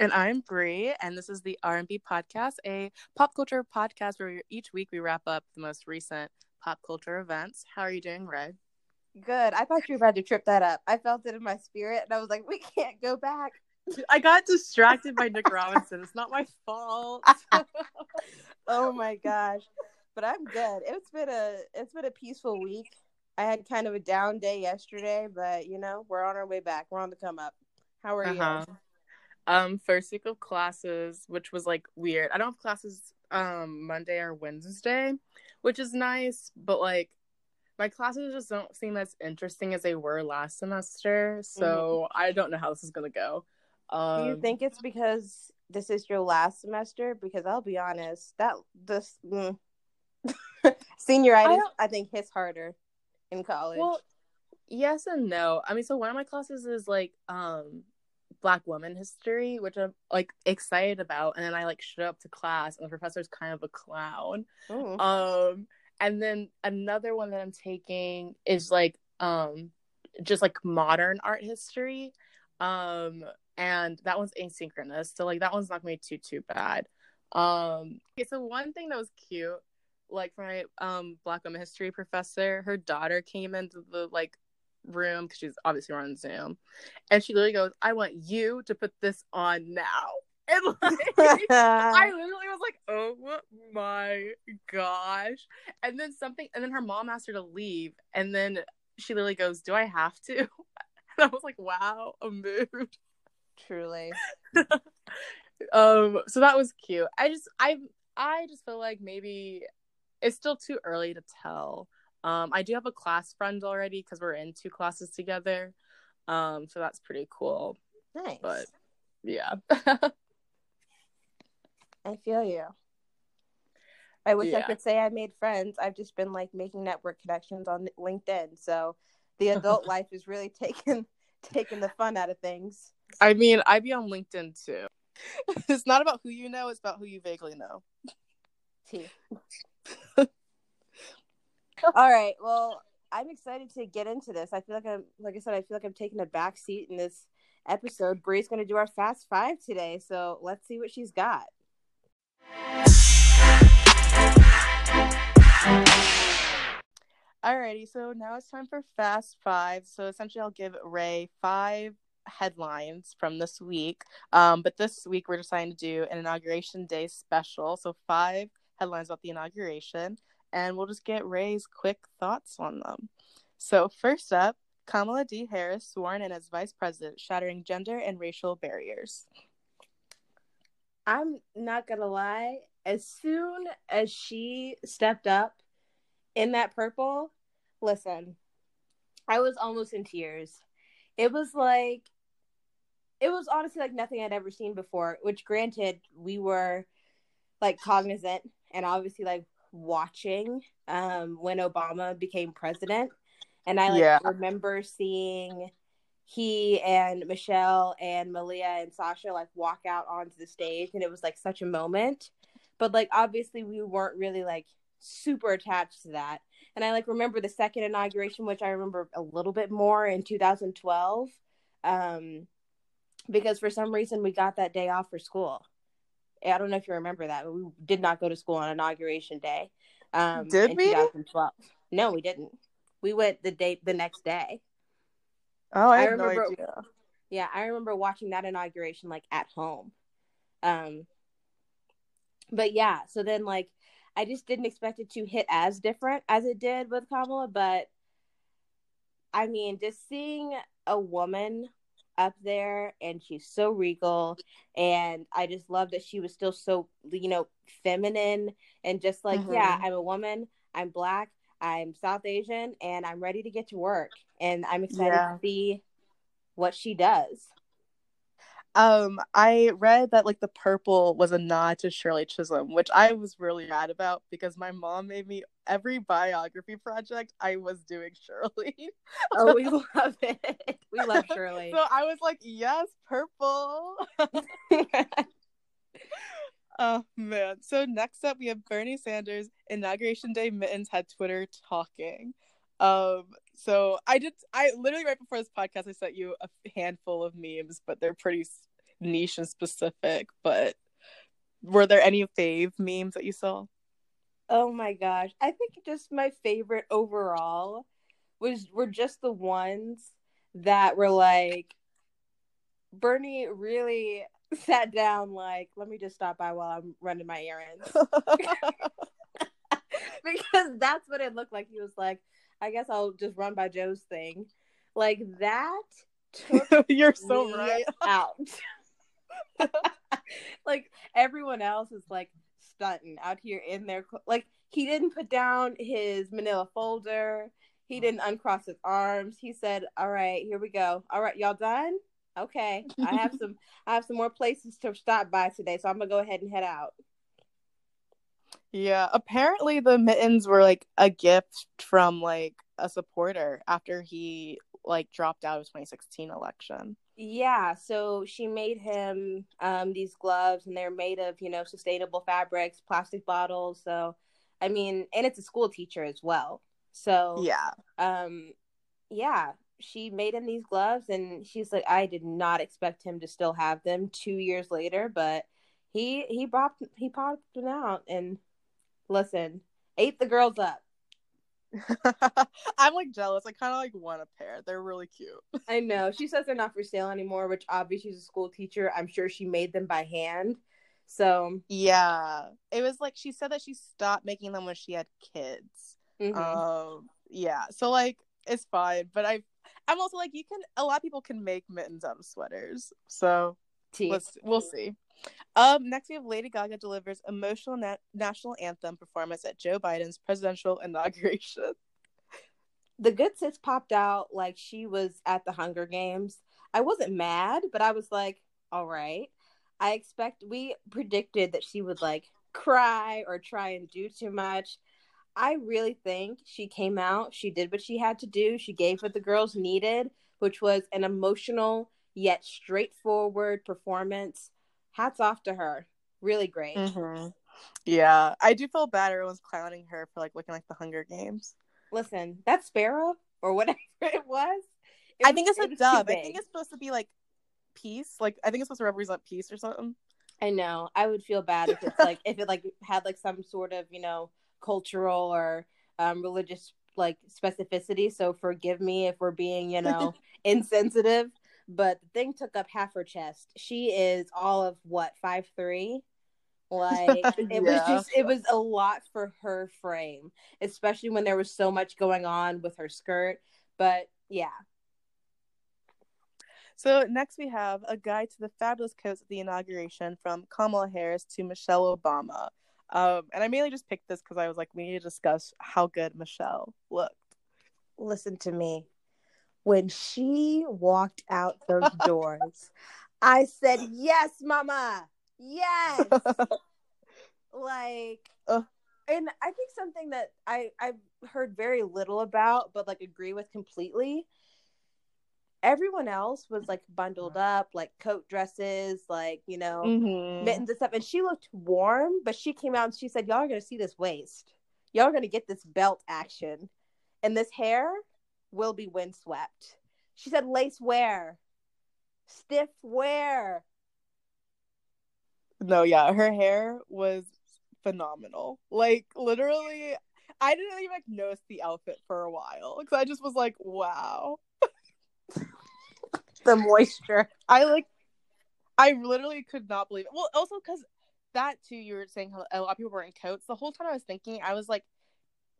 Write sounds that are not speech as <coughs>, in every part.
And I'm Bree, and this is the R&B podcast, a pop culture podcast where each week we wrap up the most recent pop culture events. How are you doing, Red? Good. I thought you were about to trip that up. I felt it in my spirit, and I was like, we can't go back. <laughs> I got distracted by Nick Robinson. It's not my fault. <laughs> oh my gosh. But I'm good. It's been a it's been a peaceful week. I had kind of a down day yesterday, but you know, we're on our way back. We're on the come up. How are uh-huh. you? Um, first week of classes, which was like weird. I don't have classes um Monday or Wednesday, which is nice, but like my classes just don't seem as interesting as they were last semester. So mm-hmm. I don't know how this is gonna go. Um, Do you um, think it's because this is your last semester? Because I'll be honest, that this mm, <laughs> senioritis I, I, think hits harder in college. Well, yes and no. I mean, so one of my classes is like um Black woman history, which I'm like excited about, and then I like show up to class, and the professor's kind of a clown. Ooh. Um, and then another one that I'm taking is like um just like modern art history. Um, and that one's asynchronous, so like that one's not gonna be too too bad. Um, okay, so one thing that was cute, like for my um Black woman history professor, her daughter came into the like room because she's obviously on Zoom, and she literally goes, "I want you to put this on now." <laughs> And like, <laughs> I literally was like, "Oh my gosh!" And then something, and then her mom asked her to leave, and then she literally goes, "Do I have to?" <laughs> And I was like, "Wow, a mood." Truly. um. So that was cute. I just, I, I just feel like maybe it's still too early to tell um, I do have a class friend already because we're in two classes together. Um, so that's pretty cool. Nice. But yeah. <laughs> I feel you. I wish yeah. I could say I made friends. I've just been like making network connections on LinkedIn. So the <laughs> adult life is really taking <laughs> taking the fun out of things. I mean, I be on LinkedIn too. it's not about who you know, it's about who you vaguely know. T. All right. Well, I'm excited to get into this. I feel like I'm, like I said, I feel like I'm taking a back seat in this episode. Bree's going to do our fast five today, so let's see what she's got. Alrighty, so now it's time for Fast Five. So essentially, I'll give Ray five headlines from this week. Um, but this week, we're deciding to do an Inauguration Day special. So, five headlines about the inauguration and we'll just get Ray's quick thoughts on them. So, first up, Kamala D. Harris sworn in as vice president, shattering gender and racial barriers. I'm not gonna lie, as soon as she stepped up in that purple, listen, I was almost in tears. It was like, it was honestly like nothing I'd ever seen before, which granted, we were like cognizant and obviously like watching um, when Obama became president, and I like yeah. remember seeing he and Michelle and Malia and Sasha like walk out onto the stage, and it was like such a moment. But like obviously we weren't really like super attached to that. And I like remember the second inauguration, which I remember a little bit more in 2012, um, because for some reason we got that day off for school. I don't know if you remember that, but we did not go to school on inauguration day. Um, did we? 2012. No, we didn't. We went the day the next day. Oh, I, I remember. No idea. Yeah, I remember watching that inauguration like at home. Um, but yeah, so then like I just didn't expect it to hit as different as it did with Kamala, but I mean, just seeing a woman up there and she's so regal and i just love that she was still so you know feminine and just like mm-hmm. yeah i'm a woman i'm black i'm south asian and i'm ready to get to work and i'm excited yeah. to see what she does um, I read that like the purple was a nod to Shirley Chisholm, which I was really mad about because my mom made me every biography project I was doing Shirley. oh, we <laughs> love it. We love Shirley. so I was like, yes, purple. <laughs> oh man. So next up we have Bernie Sanders. Inauguration Day mittens had Twitter talking. Um, so I did. I literally right before this podcast, I sent you a handful of memes, but they're pretty niche and specific, but were there any fave memes that you saw? Oh my gosh. I think just my favorite overall was were just the ones that were like Bernie really <laughs> sat down like, let me just stop by while I'm running my errands. <laughs> <laughs> because that's what it looked like. He was like, I guess I'll just run by Joe's thing. Like that <laughs> You're so right. <laughs> out. <laughs> like everyone else is like stunting out here in their like he didn't put down his manila folder. He didn't uncross his arms. He said, "All right, here we go. All right, y'all done? Okay. I have some I have some more places to stop by today, so I'm going to go ahead and head out." Yeah, apparently the mittens were like a gift from like a supporter after he like dropped out of 2016 election. Yeah, so she made him um these gloves and they're made of, you know, sustainable fabrics, plastic bottles. So I mean, and it's a school teacher as well. So Yeah. Um yeah, she made him these gloves and she's like I did not expect him to still have them 2 years later, but he he popped he popped them out and listen, ate the girls up. <laughs> I'm like jealous. I kind of like want a pair. They're really cute. <laughs> I know. She says they're not for sale anymore, which obviously she's a school teacher. I'm sure she made them by hand. So yeah, it was like she said that she stopped making them when she had kids. Mm-hmm. Um, yeah. So like it's fine, but I, I'm also like you can. A lot of people can make mittens out of sweaters. So let's we'll see. Um, next we have Lady Gaga delivers emotional na- national anthem performance at Joe Biden's presidential inauguration. The good sis popped out like she was at the Hunger Games. I wasn't mad, but I was like, all right. I expect we predicted that she would like cry or try and do too much. I really think she came out, she did what she had to do, she gave what the girls needed, which was an emotional yet straightforward performance hats off to her. Really great. Mm-hmm. Yeah, I do feel bad everyone's clowning her for like looking like the Hunger Games. Listen, that sparrow or whatever <laughs> it was. It I think it's a dove. I think it's supposed to be like peace. Like I think it's supposed to represent peace or something. I know. I would feel bad if it's like if it like had like some sort of you know cultural or um, religious like specificity. So forgive me if we're being you know <laughs> insensitive but the thing took up half her chest. She is all of what five three. Like <laughs> it yeah. was just it was a lot for her frame, especially when there was so much going on with her skirt. But yeah. So next we have a guide to the fabulous coats at the inauguration from Kamala Harris to Michelle Obama. Um, and I mainly just picked this because I was like, we need to discuss how good Michelle looked. Listen to me when she walked out those doors, I said, Yes, mama. Yes. <laughs> like, uh, and I think something that I, I've heard very little about, but like agree with completely. Everyone else was like bundled up, like coat dresses, like, you know, mm-hmm. mittens and stuff. And she looked warm, but she came out and she said, Y'all are going to see this waist. Y'all are going to get this belt action. And this hair, will be windswept. She said, lace wear, stiff wear. No, yeah, her hair was phenomenal. Like, literally, I didn't even like, notice the outfit for a while because I just was like, wow. the moisture. I like, I literally could not believe it. Well, also because that too, you were saying how a lot of people were in coats. The whole time I was thinking, I was like,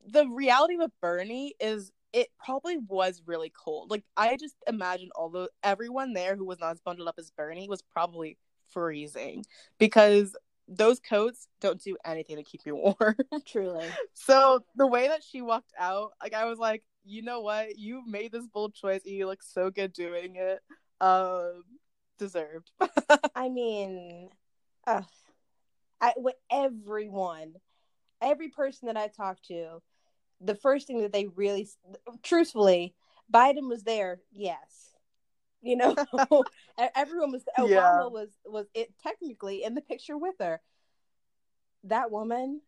the reality with Bernie is it probably was really cold. Like I just imagine all the everyone there who was not as bundled up as Bernie was probably freezing because those coats don't do anything to keep you <laughs> warm. Truly. So the way that she walked out, like I was like, you know what? You made this bold choice and you look so good doing it. Um deserved. <laughs> I mean, uh, I with everyone, every person that I talked to the first thing that they really, truthfully, Biden was there. Yes, you know, <laughs> everyone was. Obama yeah. was was it technically in the picture with her. That woman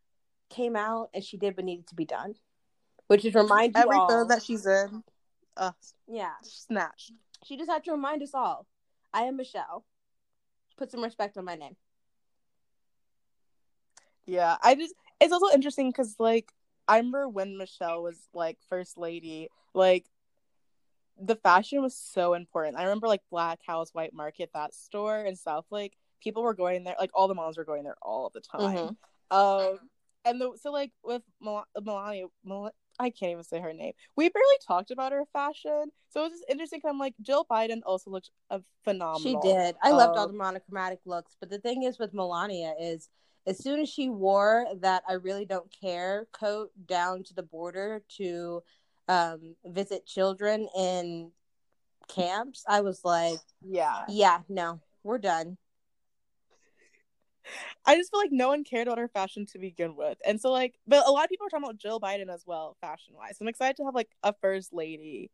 came out and she did what needed to be done, which is remind you every all that she's in. Uh, yeah, snatched. She just had to remind us all. I am Michelle. Put some respect on my name. Yeah, I just it's also interesting because like I remember when Michelle was like first lady, like the fashion was so important. I remember like Black House White Market, that store in Southlake. People were going there, like all the moms were going there all the time. Mm-hmm. Um, and the, so like with Mel- Melania, Mel- I can't even say her name. We barely talked about her fashion, so it was just interesting. I'm like Jill Biden also looked a phenomenal. She did. I um, loved all the monochromatic looks, but the thing is with Melania is as soon as she wore that I really don't care coat down to the border to um, visit children in camps, I was like, yeah, yeah, no, we're done. I just feel like no one cared about her fashion to begin with. And so like but a lot of people are talking about Jill Biden as well, fashion wise. I'm excited to have like a first lady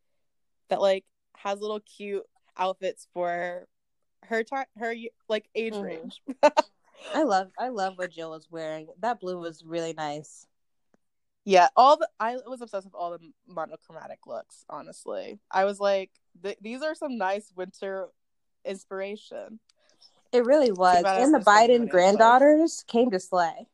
that like has little cute outfits for her time her like age mm-hmm. range. <laughs> I love I love what Jill was wearing. That blue was really nice. Yeah, all the I was obsessed with all the monochromatic looks. Honestly, I was like, th- these are some nice winter inspiration. It really was, and the Biden granddaughters came to slay.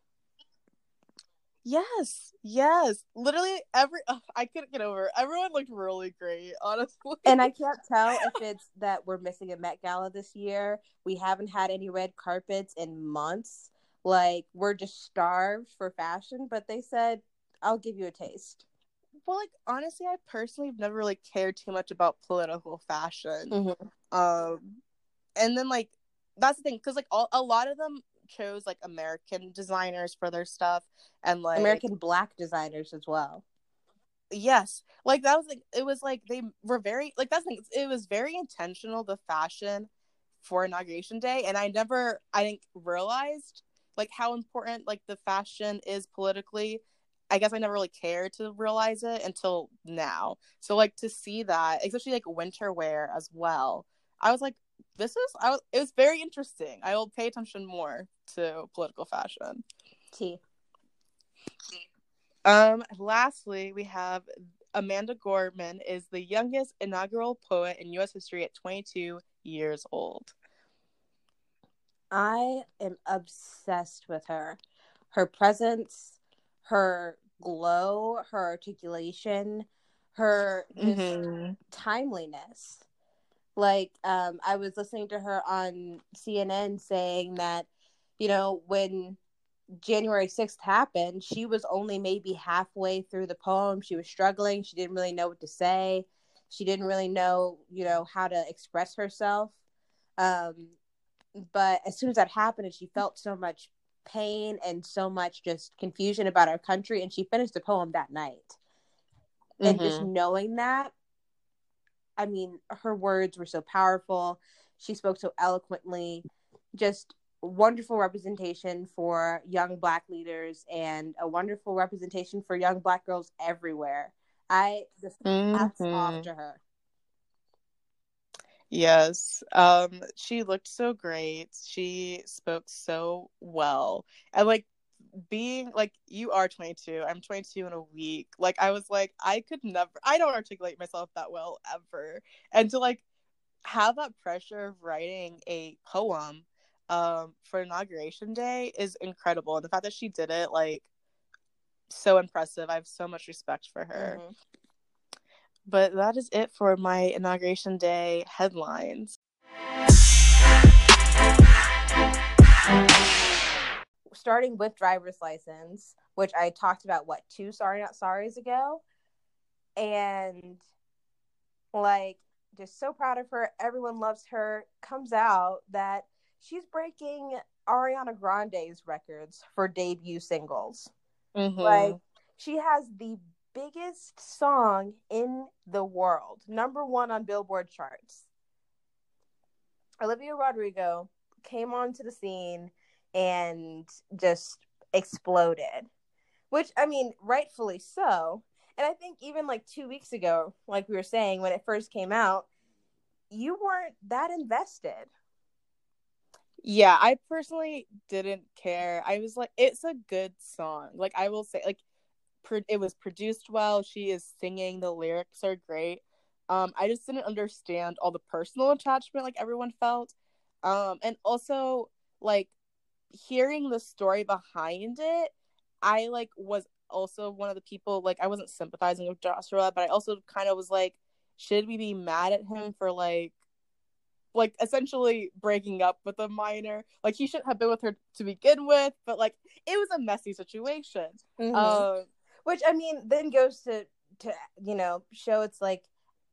Yes, yes. Literally every I couldn't get over. It. Everyone looked really great, honestly. And I <laughs> can't tell if it's that we're missing a Met Gala this year. We haven't had any red carpets in months. Like we're just starved for fashion, but they said, "I'll give you a taste." Well, like honestly, I personally have never really cared too much about political fashion. Mm-hmm. Um, and then like that's the thing, because like all, a lot of them chose like American designers for their stuff and like American black designers as well. Yes. Like that was like it was like they were very like that's thing, it was very intentional the fashion for inauguration day and I never I think realized like how important like the fashion is politically. I guess I never really cared to realize it until now. So like to see that, especially like winter wear as well. I was like, this is I was, it was very interesting. I will pay attention more to political fashion. T. Um. Lastly, we have Amanda Gorman is the youngest inaugural poet in U.S. history at 22 years old. I am obsessed with her. Her presence, her glow, her articulation, her mm-hmm. timeliness. Like, um, I was listening to her on CNN saying that, you know, when January 6th happened, she was only maybe halfway through the poem. She was struggling. She didn't really know what to say. She didn't really know, you know, how to express herself. Um, but as soon as that happened, and she felt so much pain and so much just confusion about our country, and she finished the poem that night. Mm-hmm. And just mm-hmm. knowing that I mean, her words were so powerful. She spoke so eloquently. Just wonderful representation for young black leaders and a wonderful representation for young black girls everywhere. I just mm-hmm. off to her. Yes. Um she looked so great. She spoke so well. And like being like you are 22 i'm 22 in a week. Like i was like i could never i don't articulate myself that well ever. And to like have that pressure of writing a poem um for inauguration day is incredible. And the fact that she did it like so impressive. I have so much respect for her. Mm-hmm. but that is it for my inauguration day headlines starting with driver's license, which I talked about what two sorry not sorries ago, and like just so proud of her. Everyone loves her. Comes out that she's breaking Ariana Grande's records for debut singles. Mm-hmm. Like she has the biggest song in the world, number one on Billboard charts. Olivia Rodrigo came onto the scene and just exploded. Which I mean, rightfully so. And I think even like 2 weeks ago, like we were saying when it first came out, you weren't that invested. Yeah, I personally didn't care. I was like it's a good song. Like I will say like it was produced well. She is singing. The lyrics are great. Um, I just didn't understand all the personal attachment like everyone felt. Um, and also like hearing the story behind it, I like was also one of the people like I wasn't sympathizing with Joshua, but I also kind of was like, should we be mad at him for like like essentially breaking up with a minor. Like he shouldn't have been with her to begin with, but like it was a messy situation. Mm-hmm. Um, Which I mean, then goes to to you know show it's like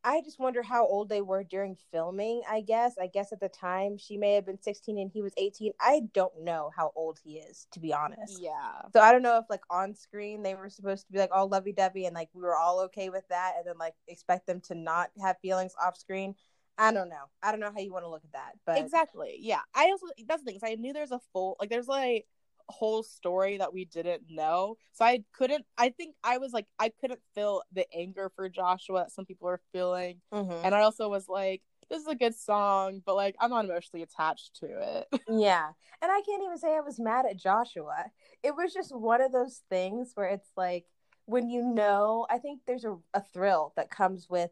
I just wonder how old they were during filming. I guess. I guess at the time she may have been 16 and he was 18. I don't know how old he is, to be honest. Yeah. So I don't know if like on screen they were supposed to be like all lovey dovey and like we were all okay with that, and then like expect them to not have feelings off screen. I don't know. I don't know how you want to look at that, but exactly. Yeah. I also that's the thing. I knew there's a full like there's like whole story that we didn't know. So I couldn't I think I was like I couldn't feel the anger for Joshua that some people are feeling. Mm-hmm. And I also was like this is a good song, but like I'm not emotionally attached to it. <laughs> yeah. And I can't even say I was mad at Joshua. It was just one of those things where it's like when you know, I think there's a, a thrill that comes with,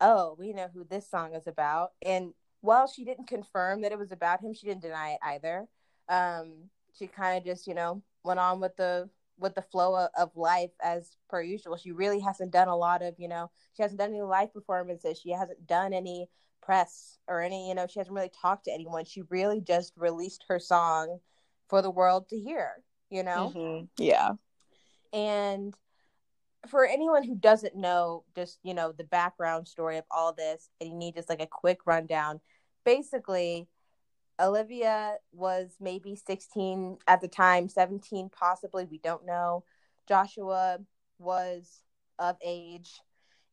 oh, we know who this song is about. And while she didn't confirm that it was about him, she didn't deny it either. Um, she kind of just you know went on with the with the flow of, of, life as per usual. She really hasn't done a lot of you know she hasn't done any live performances. She hasn't done any press or any you know she hasn't really talked to anyone. She really just released her song for the world to hear you know? Mm-hmm. yeah. And for anyone who doesn't know just you know the background story of all this and you need just like a quick rundown basically Olivia was maybe 16 at the time, 17 possibly, we don't know. Joshua was of age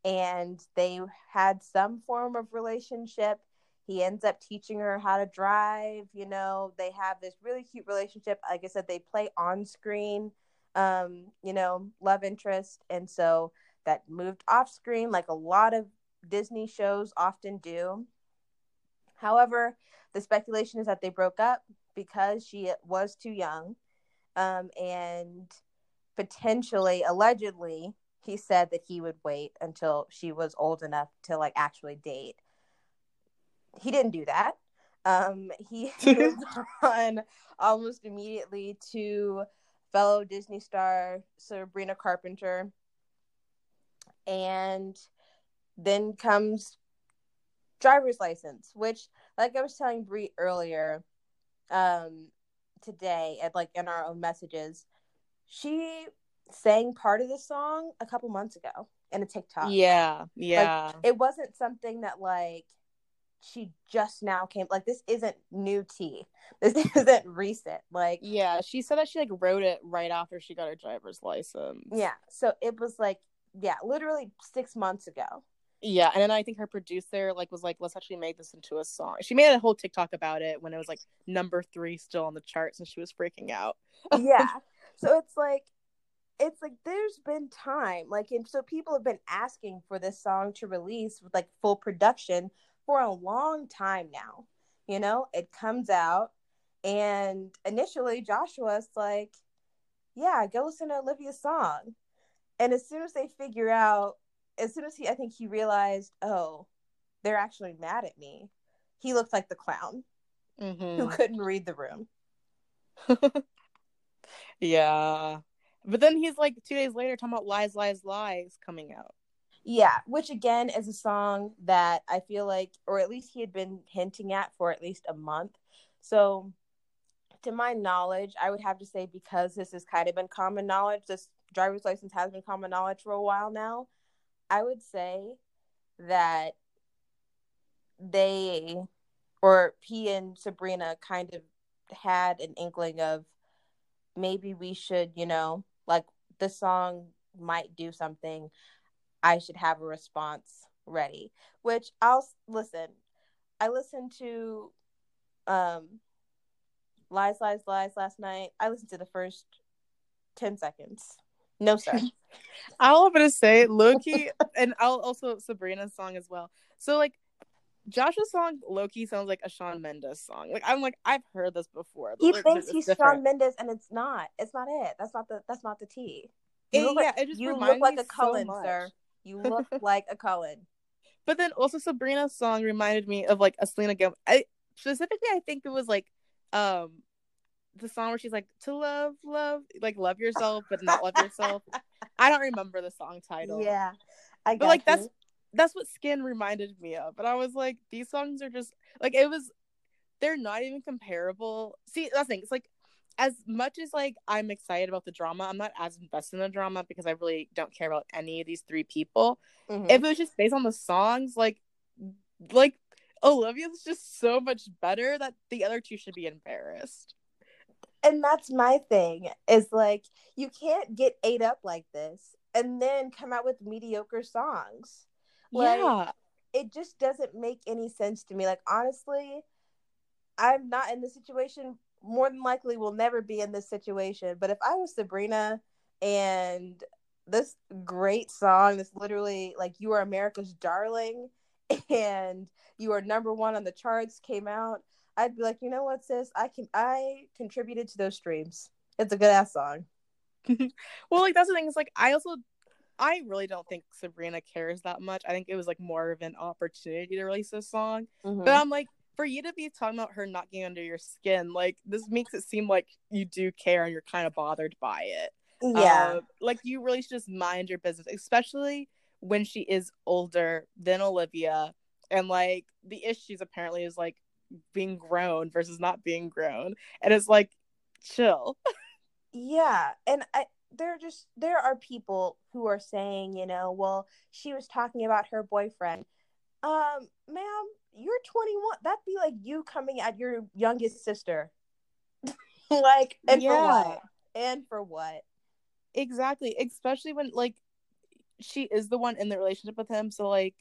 and they had some form of relationship. He ends up teaching her how to drive, you know, they have this really cute relationship. Like I said, they play on screen, um, you know, love interest. And so that moved off screen like a lot of Disney shows often do. However, the speculation is that they broke up because she was too young. Um, and potentially, allegedly, he said that he would wait until she was old enough to like actually date. He didn't do that. Um, he <laughs> <laughs> moved on almost immediately to fellow Disney star Sabrina Carpenter. And then comes driver's license, which, like I was telling Bree earlier, um, today at like in our own messages, she sang part of the song a couple months ago in a TikTok. Yeah, yeah. Like, it wasn't something that like she just now came. Like this isn't new tea. <laughs> This isn't recent. Like yeah, she said that she like wrote it right after she got her driver's license. Yeah, so it was like yeah, literally six months ago. Yeah, and then I think her producer like was like, let's actually make this into a song. She made a whole TikTok about it when it was like number three still on the charts, and she was freaking out. yeah, <laughs> so it's like, it's like there's been time, like, and so people have been asking for this song to release with like full production for a long time now. You know, it comes out, and initially Joshua's like, yeah, go listen to Olivia's song, and as soon as they figure out as soon as he, I think he realized, oh, they're actually mad at me. He looked like the clown mm-hmm. who couldn't read the room. <laughs> yeah, but then he's like two days later talking about lies, lies, lies coming out. Yeah, which again is a song that I feel like, or at least he had been hinting at for at least a month. So, to my knowledge, I would have to say because this has kind of been common knowledge, this driver's license has been common knowledge for a while now. I would say that they or he and Sabrina kind of had an inkling of maybe we should, you know, like the song might do something. I should have a response ready. Which I'll listen. I listened to um Lies Lies Lies last night. I listened to the first 10 seconds. No, sir. <laughs> I'll open to say <laughs> Loki, and I'll also Sabrina's song as well. So like Josh's song Loki sounds like a Shawn Mendes song. Like I'm like I've heard this before. He thinks he's different. Shawn Mendes, and it's not. It's not it. That's not the. That's not the T. You look like, yeah, it just you look like a Cullen, so sir. You <laughs> look like a Cullen. But then also Sabrina's song reminded me of like a Selena Gomez. I specifically I think it was like um the song where she's like to love love like love yourself but not love yourself. I don't remember the song title. Yeah. I but like you. that's that's what Skin reminded me of. But I was like these songs are just like it was they're not even comparable. See, that's the thing. It's like as much as like I'm excited about the drama, I'm not as invested in the drama because I really don't care about any of these three people. Mm-hmm. If it was just based on the songs, like like Olivia's just so much better that the other two should be embarrassed. And that's my thing is like you can't get ate up like this and then come out with mediocre songs. Like, yeah. It just doesn't make any sense to me. Like honestly, I'm not in the situation more than likely will never be in this situation. But if I was Sabrina and this great song that's literally like you are America's darling <laughs> and you are number one on the charts came out, I'd be like, you know what, sis, I can I contributed to those streams. It's a good ass song. <laughs> well, like that's the thing. Is like I also I really don't think Sabrina cares that much. I think it was like more of an opportunity to release a song. Mm-hmm. But I'm like, for you to be talking about her not getting under your skin, like this makes it seem like you do care and you're kind of bothered by it. Yeah. Uh, like you really should just mind your business, especially when she is older than Olivia. And like the issues apparently is like being grown versus not being grown. And it's like, chill. <laughs> yeah. And I, there are just there are people who are saying, you know, well, she was talking about her boyfriend. Um, ma'am, you're 21. That'd be like you coming at your youngest sister. <laughs> like, and yeah. for what? And for what? Exactly. Especially when like she is the one in the relationship with him. So like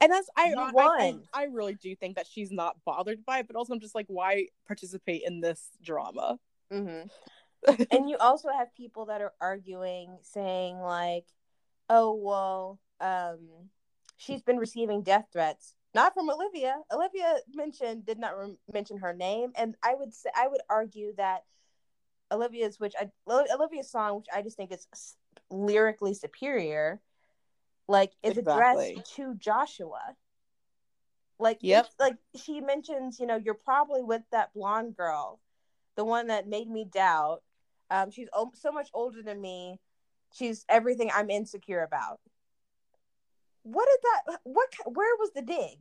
and that's I, I, I, I really do think that she's not bothered by it, but also I'm just like, why participate in this drama? Mm-hmm. <laughs> and you also have people that are arguing, saying like, "Oh well, um, she's been receiving death threats not from Olivia. Olivia mentioned did not re- mention her name, and I would say I would argue that Olivia's, which I Olivia's song, which I just think is lyrically superior, like is exactly. addressed to Joshua. Like, yep. like she mentions, you know, you're probably with that blonde girl, the one that made me doubt. Um, she's so much older than me. She's everything I'm insecure about what did that what where was the dig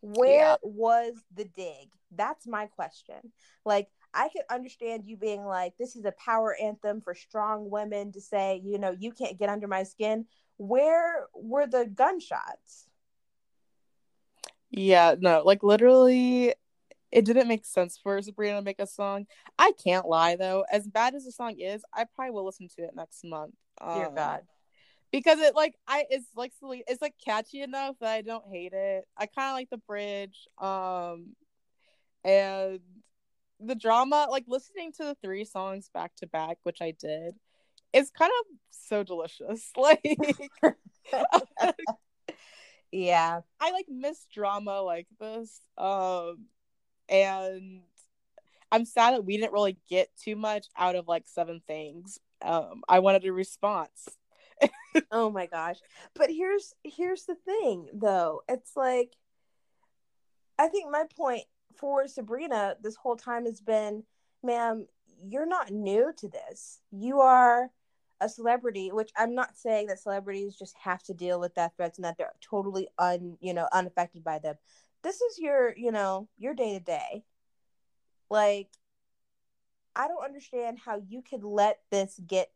where yeah. was the dig that's my question like i could understand you being like this is a power anthem for strong women to say you know you can't get under my skin where were the gunshots yeah no like literally it didn't make sense for Sabrina to make a song. I can't lie though, as bad as the song is, I probably will listen to it next month. Dear um, God because it like I it's like it's like catchy enough that I don't hate it. I kind of like the bridge, um, and the drama. Like listening to the three songs back to back, which I did, is kind of so delicious. <laughs> Like, <laughs> yeah, I like miss drama like this, um, and I'm sad that we didn't really get too much out of like Seven Things. Um, I wanted a response oh my gosh. But here's here's the thing though. It's like I think my point for Sabrina this whole time has been, ma'am, you're not new to this. You are a celebrity, which I'm not saying that celebrities just have to deal with death threats and that they're totally un, you know, unaffected by them. This is your, you know, your day to day. Like, I don't understand how you could let this get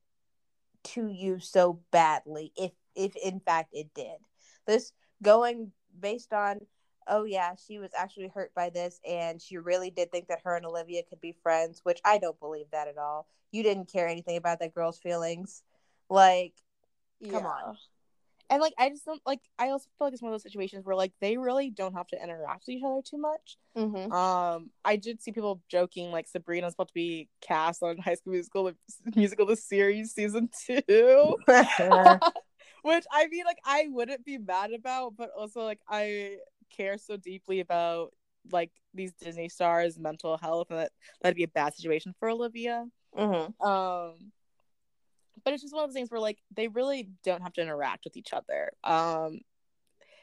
to you so badly if if in fact it did this going based on oh yeah she was actually hurt by this and she really did think that her and olivia could be friends which i don't believe that at all. You didn't care anything about that girl's feelings. Like come on. And like I just don't like I also feel like it's one of those situations where like they really don't have to interact with each other too much. Mm-hmm. Um, I did see people joking like Sabrina's about to be cast on <laughs> High School Musical musical the series season two, <laughs> <laughs> which I mean like I wouldn't be mad about, but also like I care so deeply about like these Disney stars' mental health and that that'd be a bad situation for Olivia. Mm-hmm. Um but it's just one of those things where like they really don't have to interact with each other. Um,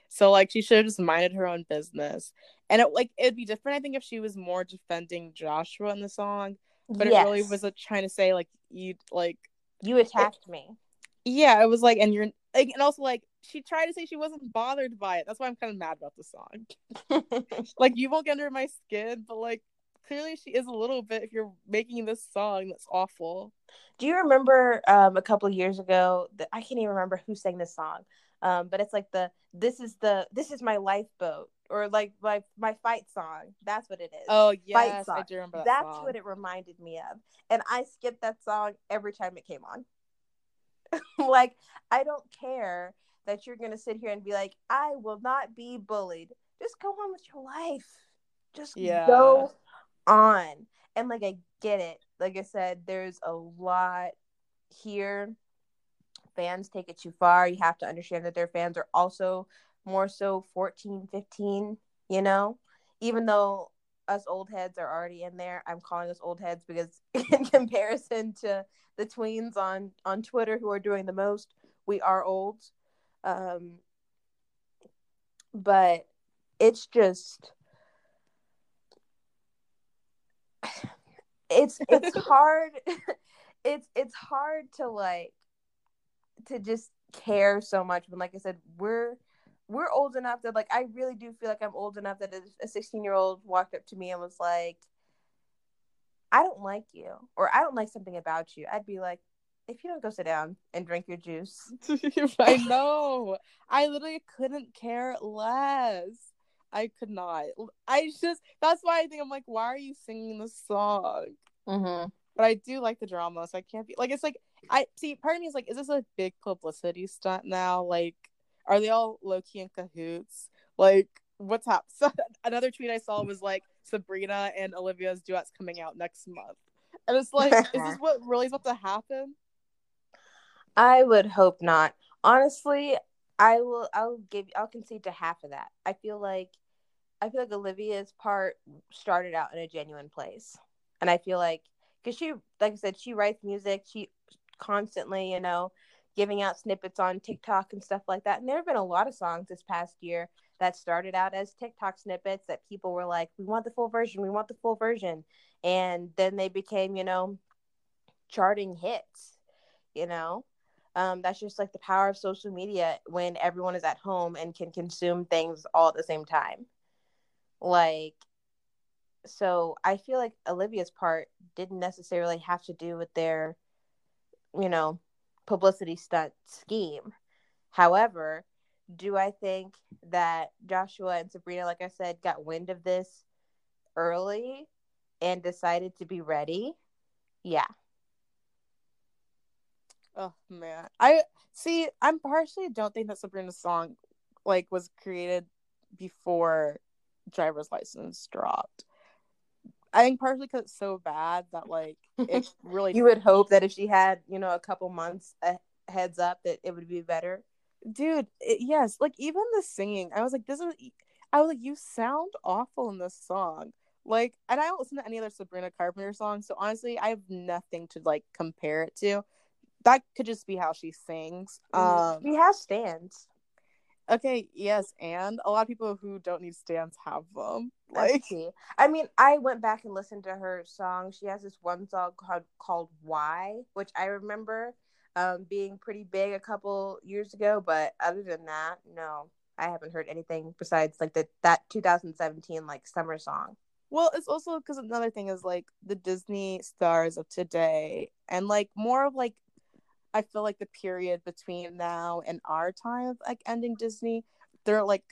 so like she should have just minded her own business. and it like it'd be different. I think if she was more defending Joshua in the song, but yes. it really was like, trying to say like you like you attacked it, me. Yeah, it was like, and you're like, and also like she tried to say she wasn't bothered by it. That's why I'm kind of mad about the song. <laughs> like you won't get under my skin, but like clearly she is a little bit if you're making this song that's awful. Do you remember um a couple years ago that I can't even remember who sang this song. Um, but it's like the this is the this is my lifeboat or like my my fight song. That's what it is. Oh yes, I do remember that That's song. what it reminded me of, and I skipped that song every time it came on. <laughs> like I don't care that you're gonna sit here and be like, I will not be bullied. Just go on with your life. Just yeah. go on. And like I get it. Like I said, there's a lot here. Fans take it too far. You have to understand that their fans are also more so 14, 15, you know? Even though us old heads are already in there, I'm calling us old heads because <laughs> in comparison to the tweens on on Twitter who are doing the most, we are old. Um but it's just it's it's <laughs> hard <laughs> it's it's hard to like to just care so much when like i said we're we're old enough that like i really do feel like i'm old enough that a 16 year old walked up to me and was like i don't like you or i don't like something about you i'd be like if you don't go sit down and drink your juice <laughs> i know i literally couldn't care less I could not. I just that's why I think I'm like, why are you singing this song? Mm-hmm. But I do like the drama, so I can't be like it's like I see. Part of me is like, is this a big publicity stunt now? Like, are they all low key in cahoots? Like, what's up? So <laughs> another tweet I saw was like Sabrina and Olivia's duets coming out next month, and it's like, is this <laughs> what really is about to happen? I would hope not. Honestly, I will. I'll give. I'll concede to half of that. I feel like I feel like Olivia's part started out in a genuine place. And I feel like because she like I said, she writes music, she constantly, you know, giving out snippets on TikTok and stuff like that. And there have been a lot of songs this past year that started out as TikTok snippets that people were like, We want the full version, we want the full version. And then they became, you know, charting hits, you know. Um, that's just like the power of social media when everyone is at home and can consume things all at the same time. Like, so I feel like Olivia's part didn't necessarily have to do with their, you know, publicity stunt scheme. However, do I think that Joshua and Sabrina, like I said, got wind of this early and decided to be ready? Yeah. Oh man. I see I'm partially don't think that Sabrina's song like was created before driver's license dropped. I think partially because it's so bad that like it <laughs> really. you would hope that if she had you know a couple months a heads up that it would be better. Dude, it, yes, like even the singing, I was like, this is. I was like, you sound awful in this song. Like, and I don't listen to any other Sabrina Carpenter songs, so honestly, I have nothing to like compare it to. That could just be how she sings. Um, she has stands. Okay, yes, and a lot of people who don't need stands have them. Like, I mean, I went back and listened to her song. She has this one song called called "Why," which I remember um, being pretty big a couple years ago. But other than that, no, I haven't heard anything besides like the that 2017 like summer song. Well, it's also because another thing is like the Disney stars of today, and like more of like I feel like the period between now and our time of like ending Disney, they're like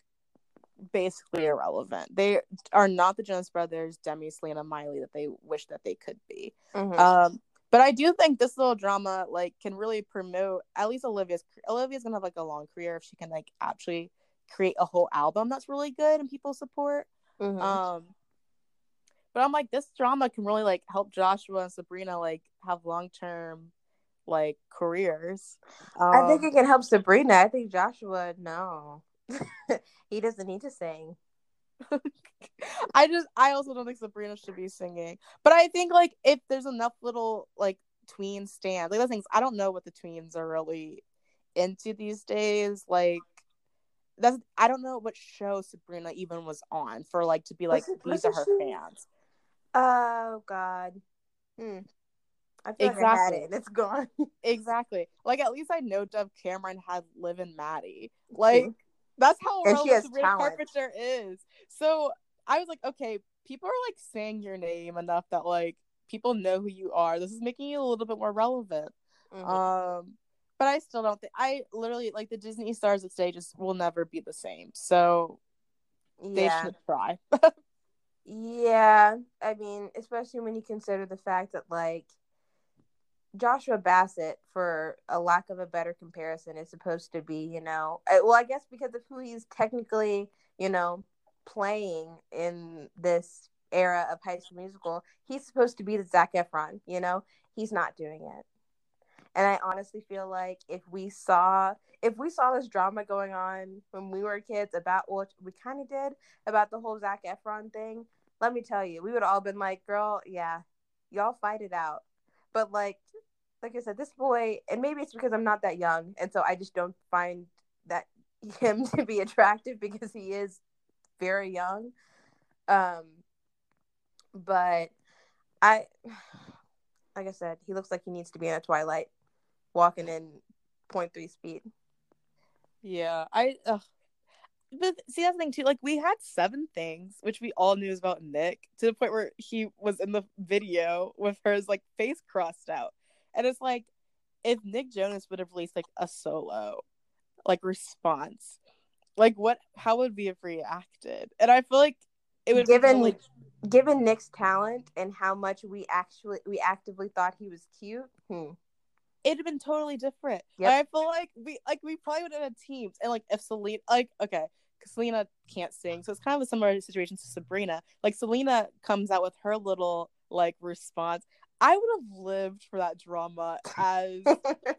basically irrelevant. They are not the Jonas Brothers, Demi, Selena, Miley that they wish that they could be. Mm-hmm. Um, but I do think this little drama like can really promote at least Olivia's. Olivia's gonna have like a long career if she can like actually create a whole album that's really good and people support. Mm-hmm. Um, but I'm like this drama can really like help Joshua and Sabrina like have long term like careers. Um, I think it can help Sabrina. I think Joshua, no, <laughs> he doesn't need to sing. <laughs> I just, I also don't think Sabrina should be singing. But I think like if there's enough little like tween stands, like those things, I don't know what the tweens are really into these days. Like that's I don't know what show Sabrina even was on for like to be like Was these are her she- fans. Oh God. Hmm. I feel like I had Exactly. it and it's gone. <laughs> Exactly. Like at least I know Dove Cameron had Liv and Maddie. Like True. that's how And she has Sabrina talent. Carpenter is. So I was like, okay, people are like saying your name enough that like people know who you are. This is making you a little bit more relevant. Mhm. Um, but I still don't think I literally like the Disney stars of today just will never be the same. So they yeah. should try. <laughs> Yeah, I mean, especially when you consider the fact that like Joshua Bassett, for a lack of a better comparison, is supposed to be, you know, well, I guess because of who he's technically, you know, playing in this era of High School Musical, he's supposed to be the Zac Efron. You know, he's not doing it, and I honestly feel like if we saw if we saw this drama going on when we were kids about what we kind of did about the whole Zac Efron thing, let me tell you, we would all been like, "Girl, yeah, y'all fight it out." But like, like I said, this boy, and maybe it's because I'm not that young, and so I just don't find that <laughs> him to be attractive because he is very young. Um, but I, <sighs> like I said, he looks like he needs to be in a Twilight, walking in 0.3 speed. Yeah, I. Ugh. But see, that's the thing too. Like, we had seven things, which we all knew about Nick, to the point where he was in the video with his like face crossed out, and it's like, if Nick Jonas would have released like a solo, like response, like what? How would we have reacted? And I feel like it would Given- like Given Nick's talent and how much we actually we actively thought he was cute, hmm. it'd have been totally different. Yep. I feel like we like we probably would have had teams, and like if Selena, like okay, because Selena can't sing, so it's kind of a similar situation to Sabrina. Like Selena comes out with her little like response. I would have lived for that drama as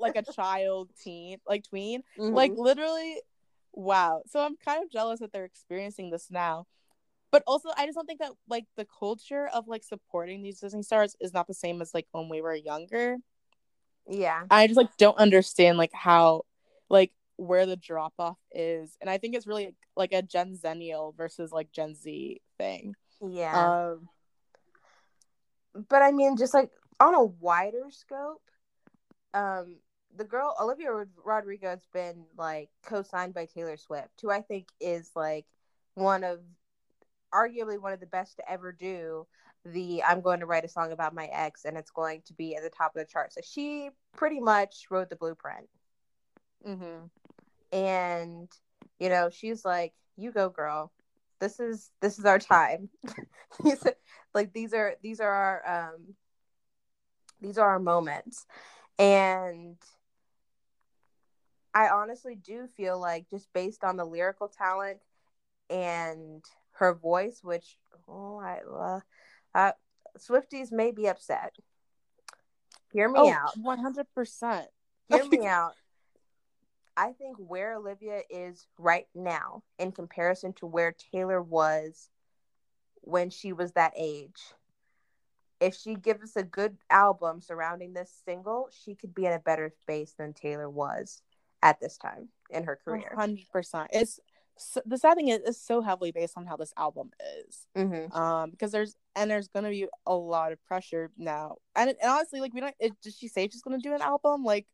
like a <laughs> child, teen, like tween, Mhm. like literally. Wow. So I'm kind of jealous that they're experiencing this now. But also, I just don't think that like the culture of like supporting these Disney stars is not the same as like when we were younger. yeah, I just like don't understand like how like where the drop off is, and I think it's really like a Gen Zennial versus like Gen Z thing. yeah. Um, but I mean, just like on a wider scope, um, the girl Olivia Rod- Rodrigo has been like co-signed by Taylor Swift, who I think is like one of, arguably one of the best to ever do the I'm going to write a song about my ex and it's going to be at the top of the chart. So she pretty much wrote the blueprint, mhm. And you know she's like, "You go, girl. This is this is our time." <laughs> These- like these are these are our um these are our moments and i honestly do feel like just based on the lyrical talent and her voice which oh i uh, uh swifties may be upset hear me Oh, out one hundred percent. hear me <laughs> out i think where olivia is right now in comparison to where taylor was when she was that age if she gives us a good album surrounding this single she could be in a better space than taylor was at this time in her career Hundred percent. It's so, the sad thing is it's so heavily based on how this album is. mm-hmm. Um, because there's and there's gonna be a lot of pressure now, and, and honestly, like we don't. It, did she say she's gonna do an album, like,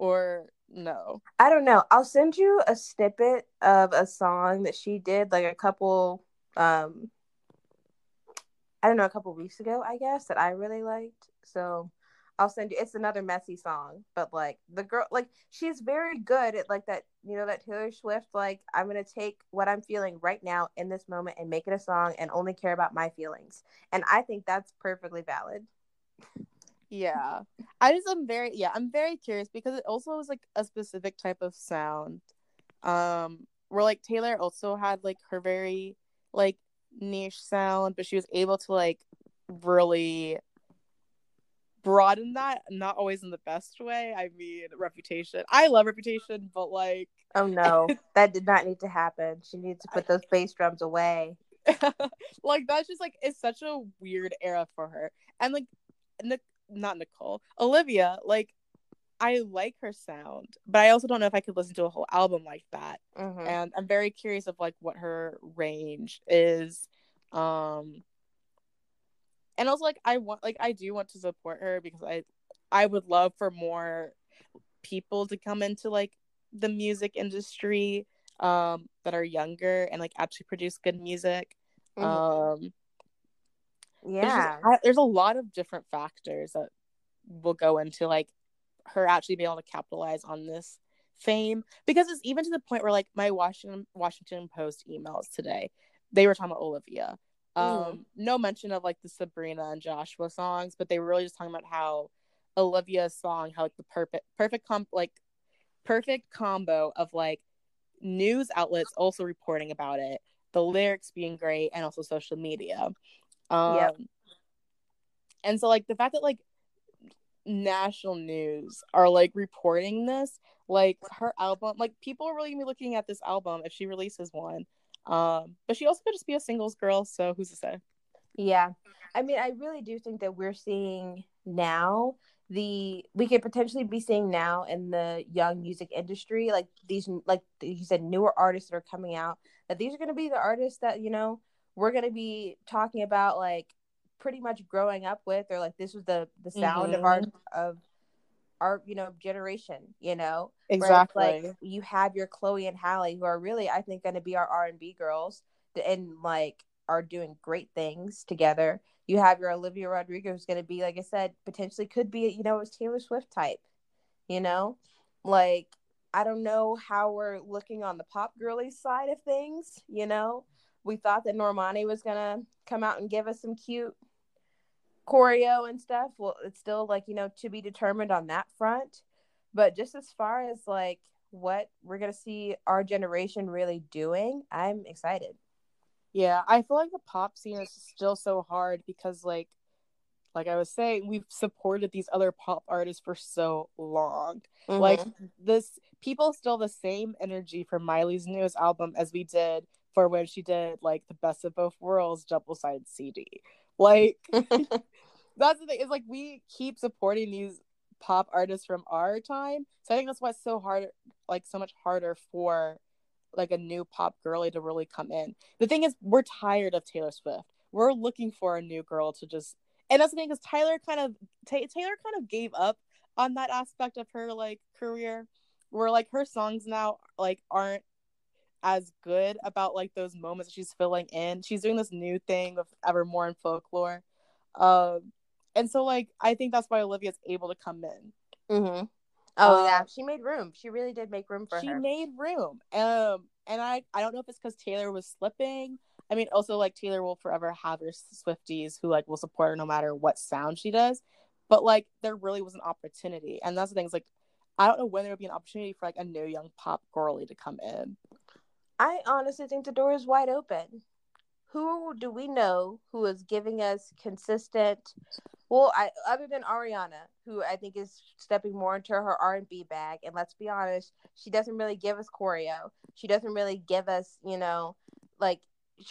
or no? i don't know. I'll send you a snippet of a song that she did like a couple um i don't know a couple weeks ago i guess that i really liked. So i'll send you it's another messy song but like the girl like she's very good at like that you know that taylor swift like i'm gonna take what i'm feeling right now in this moment and make it a song and only care about my feelings. And i think that's perfectly valid <laughs> Yeah, I just am very yeah I'm very curious because it also was like a specific type of sound, um, where like Taylor also had like her very like niche sound, but she was able to like really broaden that, not always in the best way. I mean, Reputation, I love Reputation, but like oh no. <laughs> That did not need to happen. She needs to put those bass drums away. <laughs> Like that's just like it's such a weird era for her. And like Nic- not nicole olivia like I like her sound, but I also don't know if I could listen to a whole album like that. Mhm. And I'm very curious of like what her range is. Um and also like I want like I do want to support her because I I would love for more people to come into like the music industry um that are younger and like actually produce good music. Mhm. Um there's, just- yeah. There's a lot of different factors that will go into like her actually being able to capitalize on this fame because it's even to the point where like my Washington Washington Post emails today they were talking about Olivia. Um, Mm. no mention of like the Sabrina and Joshua songs, but they were really just talking about how Olivia's song how like the perfect perfect comp like perfect combo of like news outlets also reporting about it, the lyrics being great, and also social media. Um, Yep. And so like the fact that like national news are like reporting this, like her album, like people are really gonna be looking at this album if she releases one. Um, but she also could just be a singles girl, so who's to say? Yeah. I mean, I really do think that we're seeing now the we could potentially be seeing now in the young music industry like these like you said newer artists that are coming out that these are going to be the artists that you know we're going to be talking about like pretty much growing up with or like this was the the sound of our mm-hmm. of our you know generation you know it's Exactly. like you have your Chloe and Halle who are really I think going to be our R and B girls and like are doing great things together. You have your Olivia Rodrigo who's going to be like I said potentially could be you know a Taylor Swift type, you know, like I don't know how we're looking on the pop girly side of things. You know, we thought that Normani was gonna come out and give us some cute choreo and stuff. Well, it's still like you know to be determined on that front. But just as far as like what we're gonna see our generation really doing, I'm excited. Yeah, I feel like the pop scene is still so hard because like like I was saying, we've supported these other pop artists for so long. Like Mm-hmm. this people still the same energy for Miley's newest album as we did for when she did like the best of both worlds double sided CD. Like <laughs> <laughs> that's the thing, is like we keep supporting these pop artists from our time. So I think that's why it's so hard like so much harder for like a new pop girly to really come in. The thing is, we're tired of Taylor Swift. We're looking for a new girl to just, and that's the thing because Tyler kind of Ta Taylor kind of gave up on that aspect of her like career, where like her songs now like aren't as good about like those moments that she's filling in. She's doing this new thing of Evermore and folklore, um, and so like I think that's why Olivia's able to come in mm-hmm. Oh Um, yeah, she made room. She really did make room for she her. She made room. Um, and I I don't know if it's because Taylor was slipping. I mean, also like Taylor will forever have her Swifties who like will support her no matter what sound she does. But like there really was an opportunity, and that's the thing. Is like I don't know when there would be an opportunity for like a new young pop girly to come in. I honestly think the door is wide open. Who do we know who is giving us consistent? Well, I other than Ariana, who I think is stepping more into her R and B bag, and let's be honest, she doesn't really give us choreo. She doesn't really give us, you know, like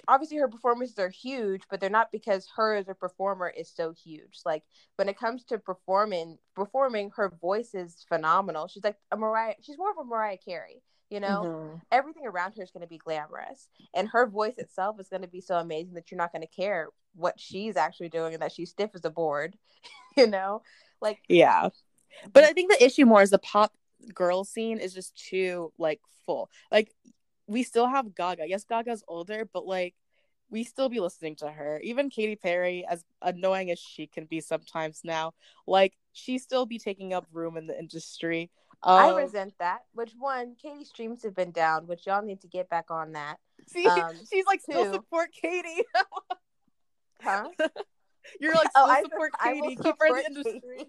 obviously her performances are huge, but they're not because her as a performer is so huge. Like when it comes to performing, performing, her voice is phenomenal. She's like a Mariah. She's more of a Mariah Carey, you know Mhm. everything around her is going to be glamorous and her voice itself is going to be so amazing that you're not going to care what she's actually doing and that she's stiff as a board <laughs> you know like Yeah, but I think the issue more is the pop girl scene is just too like full. Like we still have Gaga. Yes, Gaga's older, but like we still be listening to her. Even Katy Perry, as annoying as she can be sometimes now, like she still be taking up room in the industry. I Um, resent that which one katy's streams have been down which y'all need to get back on that see, um, <laughs> she's like still two. support Katy. huh <laughs> You're like Oh, still I support I will Katy. Keep her in the industry.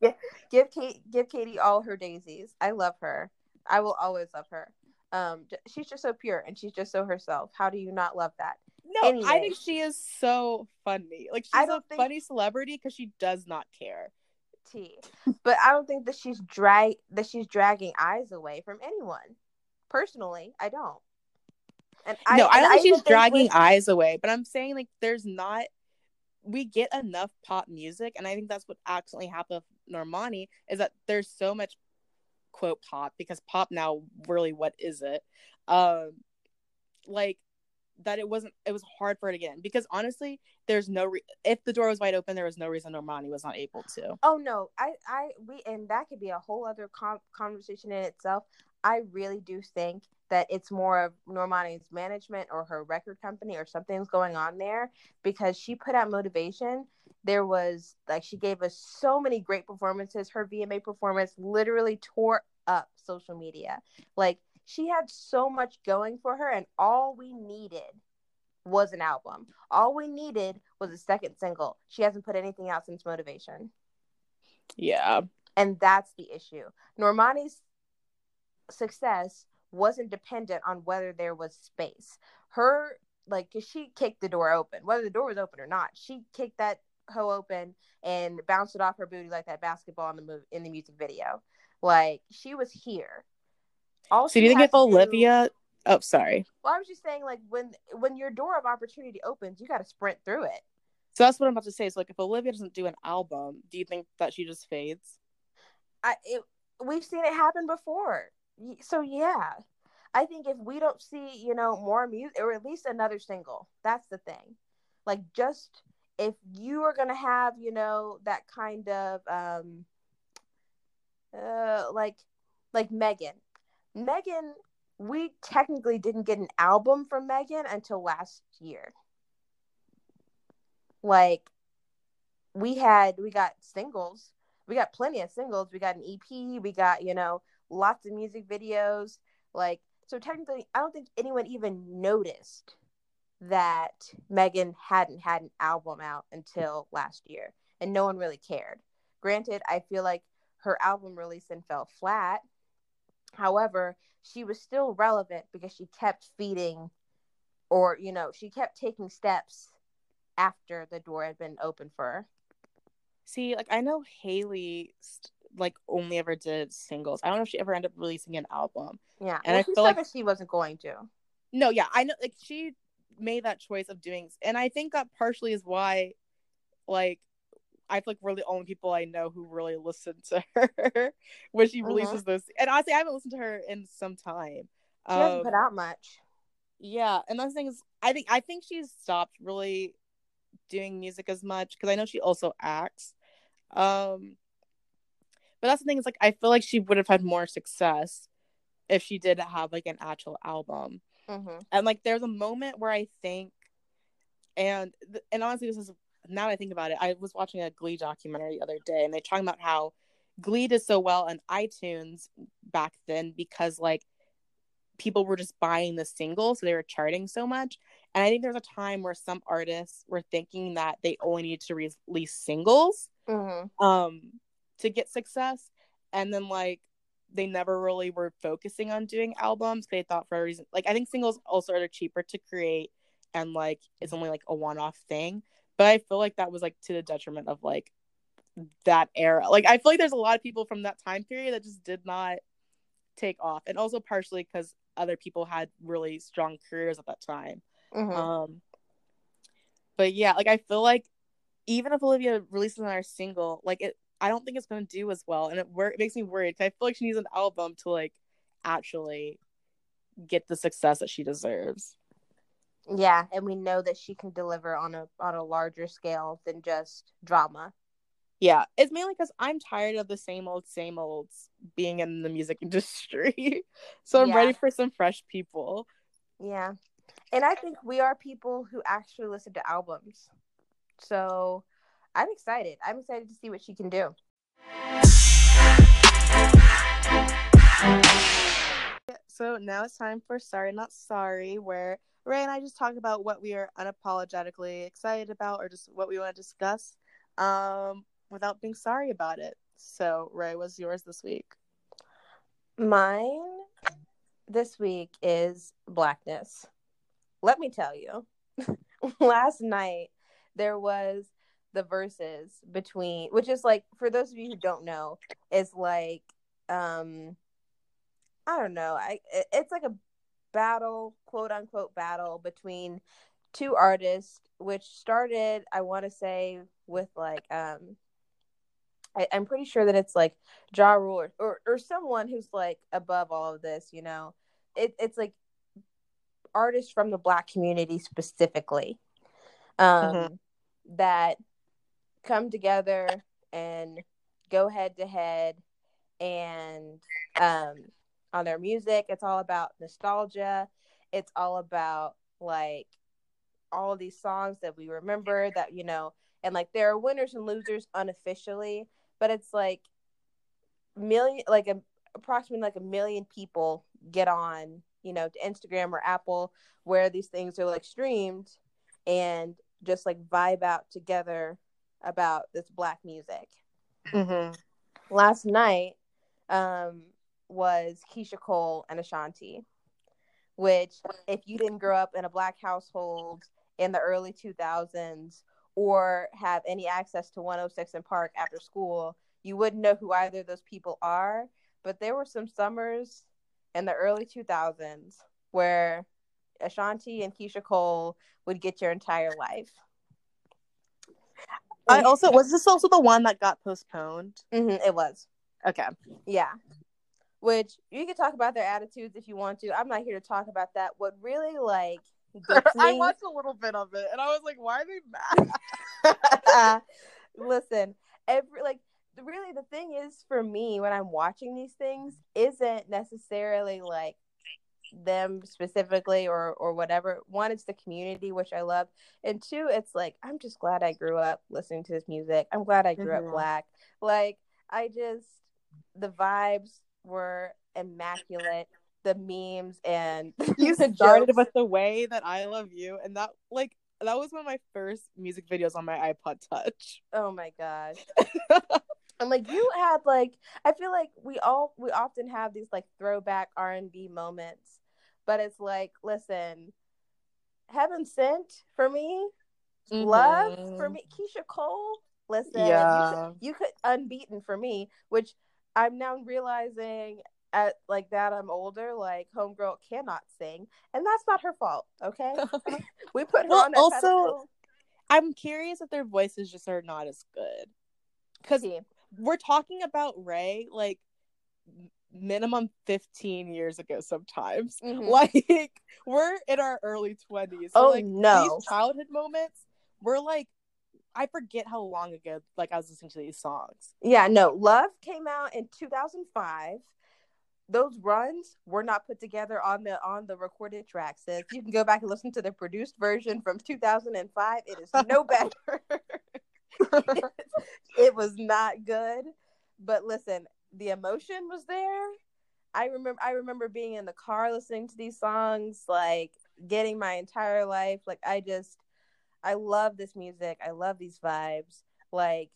Yeah, <laughs> give Kate give Katy all her daisies. I love her. I will always love her. Um, she's just so pure and she's just so herself. How do you not love that? No, I think she is so funny. Like she's a think- funny celebrity because she does not care. T. But I don't think that she's drag that she's dragging eyes away from anyone. Personally, I don't. And I no, I don't think she's dragging with- eyes away, but I'm saying like there's not. We get enough pop music, and I think that's what accidentally happened Normani is that there's so much quote pop because pop now really what is it? Um like that it wasn't it was hard for her to get in because honestly there's no re- if the door was wide open there was no reason Normani was not able to. Oh no, I I we and that could be a whole other com- conversation in itself. I really do think that it's more of Normani's management or her record company or something's going on there because she put out motivation. There was like she gave us so many great performances. Her VMA performance literally tore up social media. Like she had so much going for her, and all we needed was an album. All we needed was a second single. She hasn't put anything out since Motivation. Yeah. And that's the issue. Normani's success wasn't dependent on whether there was space. Her like cause she kicked the door open, whether the door was open or not. She kicked that hoe open and bounced it off her booty like that basketball in the movie in the music video. Like she was here. All so do you think if Olivia? Do... Oh, sorry. Well, I was just saying, like when when your door of opportunity opens, you got to sprint through it. So that's what I'm about to say. So, like, if Olivia doesn't do an album, do you think that she just fades? I it, we've seen it happen before. So yeah, I think if we don't see, you know, more music or at least another single, that's the thing. Like, just if you are gonna have, you know, that kind of um, uh, like like Megan. Megan, we technically didn't get an album from Megan until last year. Like we had we got singles. We got plenty of singles. We got an EP, we got, you know, lots of music videos. Like so technically I don't think anyone even noticed that Megan hadn't had an album out until last year and no one really cared. Granted, I feel like her album release and fell flat. However, she was still relevant because she kept feeding or, you know, she kept taking steps after the door had been open for her. See, like I know Haley like only ever did singles. I don't know if she ever ended up releasing an album. Yeah. And well, I feel like she wasn't going to. No, yeah, I know like she made that choice of doing and I think that partially is why like I feel like we're the only people I know who really listen to her <laughs> when she releases mm-hmm. those. And honestly, I haven't listened to her in some time. She um, hasn't put out much. Yeah, and that's the thing is, I think I think she's stopped really doing music as much because I know she also acts. Um, but that's the thing is like I feel like she would have had more success if she did have like an actual album. Mm-hmm. And like there's a moment where I think, and and honestly, this is now that I think about it, I was watching a Glee documentary the other day, and they talking about how Glee did so well on iTunes back then because like people were just buying the singles, so they were charting so much. And I think there's a time where some artists were thinking that they only needed to release singles mm-hmm. um, to get success, and then like they never really were focusing on doing albums. They thought for a reason, like I think singles also are cheaper to create, and like it's only like a one-off thing but I feel like that was like to the detriment of like that era. Like I feel like there's a lot of people from that time period that just did not take off, and also partially because other people had really strong careers at that time. Mm-hmm. Um, but yeah, like I feel like even if Olivia releases another single, like it, I don't think it's gonna do as well, and it, wor- it makes me worried. I feel like she needs an album to like actually get the success that she deserves. Yeah, and we know that she can deliver on a on a larger scale than just drama. Yeah, it's mainly because I'm tired of the same old, same old being in the music <laughs> industry. so I'm yeah. ready for some fresh people. Yeah. And I think we are people who actually listen to albums. So I'm excited. I'm excited to see what she can do. So now it's time for Sorry Not Sorry, where Ray and I just talk about what we are unapologetically excited about or just what we want to discuss um, without being sorry about it. So, Ray, what's yours this week? Mine this week is blackness. Let me tell you, <laughs> last night there was the Verzuz between, which is like, for those of you who don't know, is like, um, I don't know. I it's like a battle, quote unquote battle between two artists, which started, I want to say, with like um I, am pretty sure that it's like Ja Rule or, or, or someone who's like above all of this. You know, it, it's like artists from the Black community specifically um, mm-hmm. that come together and go head to head and um, on their music. It's all about nostalgia. It's all about like all these songs that we remember that you know and like there are winners and losers unofficially but it's like million like a, approximately like a million people get on you know to instagram or apple where these things are like streamed and just like vibe out together about this black music. Mm-hmm. last night um was keyshia cole and ashanti which if you didn't grow up in a black household in the early 2000s or have any access to 106 and Park after school, you wouldn't know who either of those people are. But there were some summers in the early 2000s where Ashanti and Keyshia Cole would get your entire life. I also was this also the one that got postponed? Mm-hmm, it was. Okay. Yeah. Which you can talk about their attitudes if you want to. I'm not here to talk about that. What really like <laughs> I watched a little bit of it and I was like, why are they <laughs> mad? <laughs> Listen, every like really the thing is for me when I'm watching these things isn't necessarily like them specifically or or whatever. One, it's the community which I love, and two, it's like I'm just glad I grew up listening to this music. I'm glad I grew mm-hmm. up black. Like I just the vibes were immaculate the memes and <laughs> you started with the way that I love you, and that like that was one of my first music videos on my iPod Touch. Oh my gosh. <laughs> and like you had like I feel like we all we often have these like throwback R and B moments, but it's like listen, heaven sent for me, mm-hmm. love for me, Keyshia Cole. Listen, yeah. you, could, you could unbeaten for me, which I'm now realizing at like that I'm older, like homegirl cannot sing, and that's not her fault. Okay, <laughs> <laughs> we put her well, on also. Pedestal. I'm curious if their voices just are not as good because we're talking about Ray like minimum 15 years ago sometimes mm-hmm. <laughs> like we're in our early 20s so, oh like no these childhood moments we're like I forget how long ago like I was listening to these songs. Yeah, no. Love came out in 2005 those runs were not put together on the on the recorded tracks. Says you can go back and listen to the produced version from 2005. It is no <laughs> better. <laughs> it was not good, but listen, the emotion was there. I remember I remember being in the car listening to these songs, like getting my entire life. Like I just I love this music. I love these vibes. Like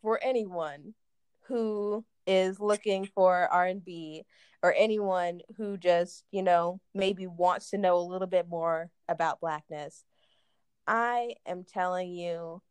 for anyone who is looking for R&B or anyone who just, you know, maybe wants to know a little bit more about blackness, I am telling you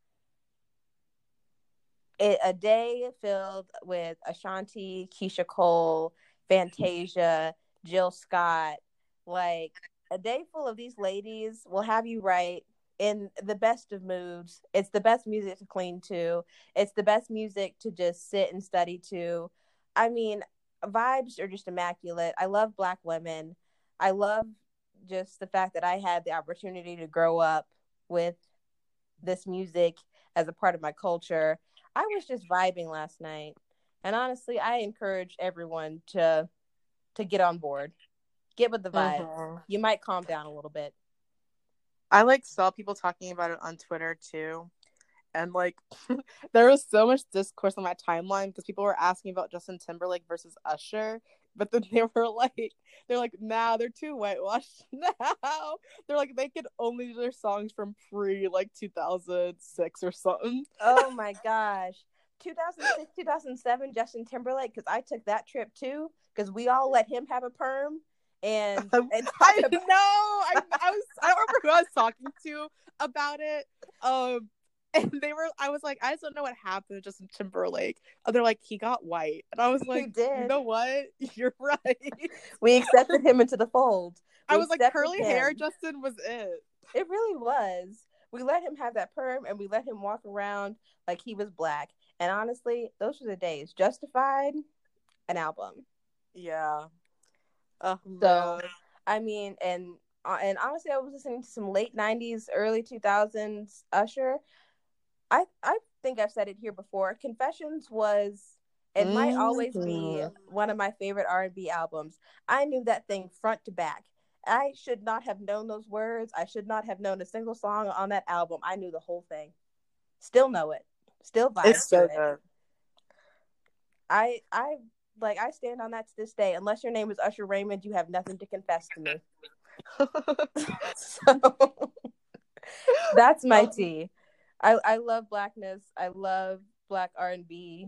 it, a day filled with Ashanti, Keyshia Cole, Fantasia, Jill Scott, like a day full of these ladies will have you write in the best of moods. It's the best music to clean to. It's the best music to just sit and study to. I mean, vibes are just immaculate. I love black women. I love just the fact that I had the opportunity to grow up with this music as a part of my culture. I was just vibing last night. And honestly, I encourage everyone to to get on board. Get with the vibe. Mm-hmm. You might calm down a little bit. I like saw people talking about it on Twitter too. And like <laughs> there was so much discourse on my timeline because people were asking about Justin Timberlake versus Usher. But then <laughs> they were like, they're like, nah, they're too whitewashed <laughs> now. They're like, they could only do their songs from pre like 2006 or something. Oh my gosh. 2006, 2007, Justin Timberlake, because I took that trip too, because we all let him have a perm and, <laughs> and I about- know I, I was I don't remember who I was talking to about it. Um, <laughs> and they were I was like, I just don't know what happened to Justin Timberlake. And they're like, he got white. And I was like, you know what? <laughs> You're right. We accepted him into the fold. We I was like, curly him. hair Justin was it. It really was. We let him have that perm and we let him walk around like he was black. And honestly, those were the days. Justified, an album. Yeah. Uh, so, I mean, and uh, and honestly, I was listening to some late '90s, early 2000s Usher. I I think I've said it here before. Confessions was it mm-hmm. might always be mm-hmm. one of my favorite R&B albums. I knew that thing front to back. I should not have known those words. I should not have known a single song on that album. I knew the whole thing. Still know it. Still vibe it's so good. I I like I stand on that to this day. Unless your name is Usher Raymond, you have nothing to confess to me. <laughs> <laughs> so <laughs> that's my tea. I I love blackness. I love black R and B,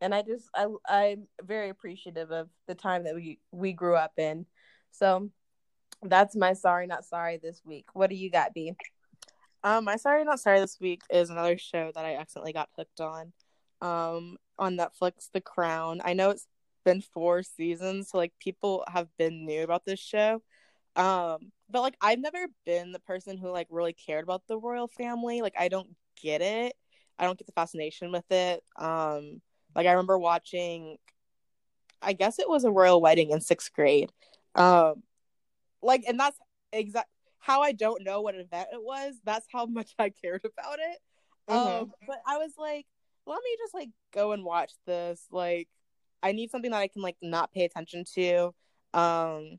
and I just I I'm very appreciative of the time that we we grew up in. So that's my sorry not sorry this week. What do you got, B? Um, my sorry not sorry this week is another show that I accidentally got hooked on. Um, on Netflix, The Crown. I know it's been four seasons, so like people have been new about this show. Um, but like I've never been the person who like really cared about the royal family. Like I don't get it. I don't get the fascination with it. Um, like I remember watching I guess it was a royal wedding in sixth grade. Um, like and that's exact how I don't know what event it was. That's how much <laughs> I cared about it. Mm-hmm. Um, but I was like, let me just like go and watch this. Like, I need something that I can like not pay attention to. Um,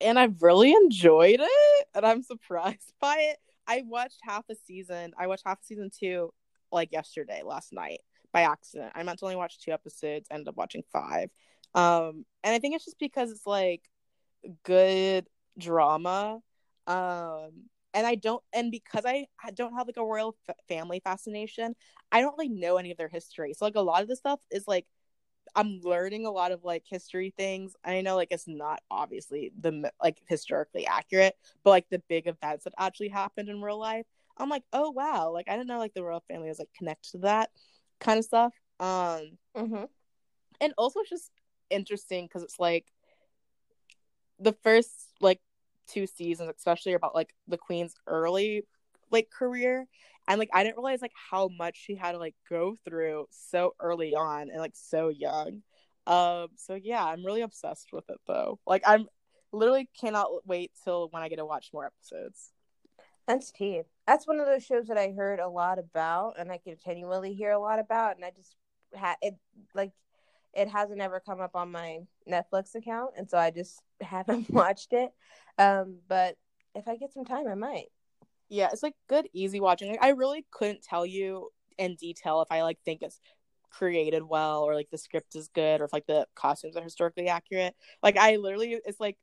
and I've really enjoyed it, and I'm surprised <laughs> by it. I watched half a season. I watched half a season two like yesterday, last night by accident. I meant to only watch two episodes, ended up watching five. Um, and I think it's just because it's like good drama um and i don't and because i don't have like a royal f- family fascination i don't really know any of their history. So like a lot of the stuff is like i'm learning a lot of like history things. I know like it's not obviously the like historically accurate but like the big events that actually happened in real life i'm like oh wow. Like i didn't know like the royal family was like connected to that kind of stuff. Um mm-hmm. and also it's just interesting because it's like the first like two seasons especially about like the queen's early like career. And like i didn't realize like how much she had to like go through so early on and like so young. Um so yeah i'm really obsessed with it though. Like i'm literally cannot wait till when i get to watch more episodes. That's tea. That's one of those shows that i heard a lot about and i continually hear a lot about and i just had it like it hasn't ever come up on my Netflix account, and so I just <laughs> haven't <laughs> watched it. Um, but if I get some time, I might. Yeah, it's like good, easy watching. Like, I really couldn't tell you in detail if I like think it's created well or like the script is good or if like the costumes are historically accurate. Like I literally, it's like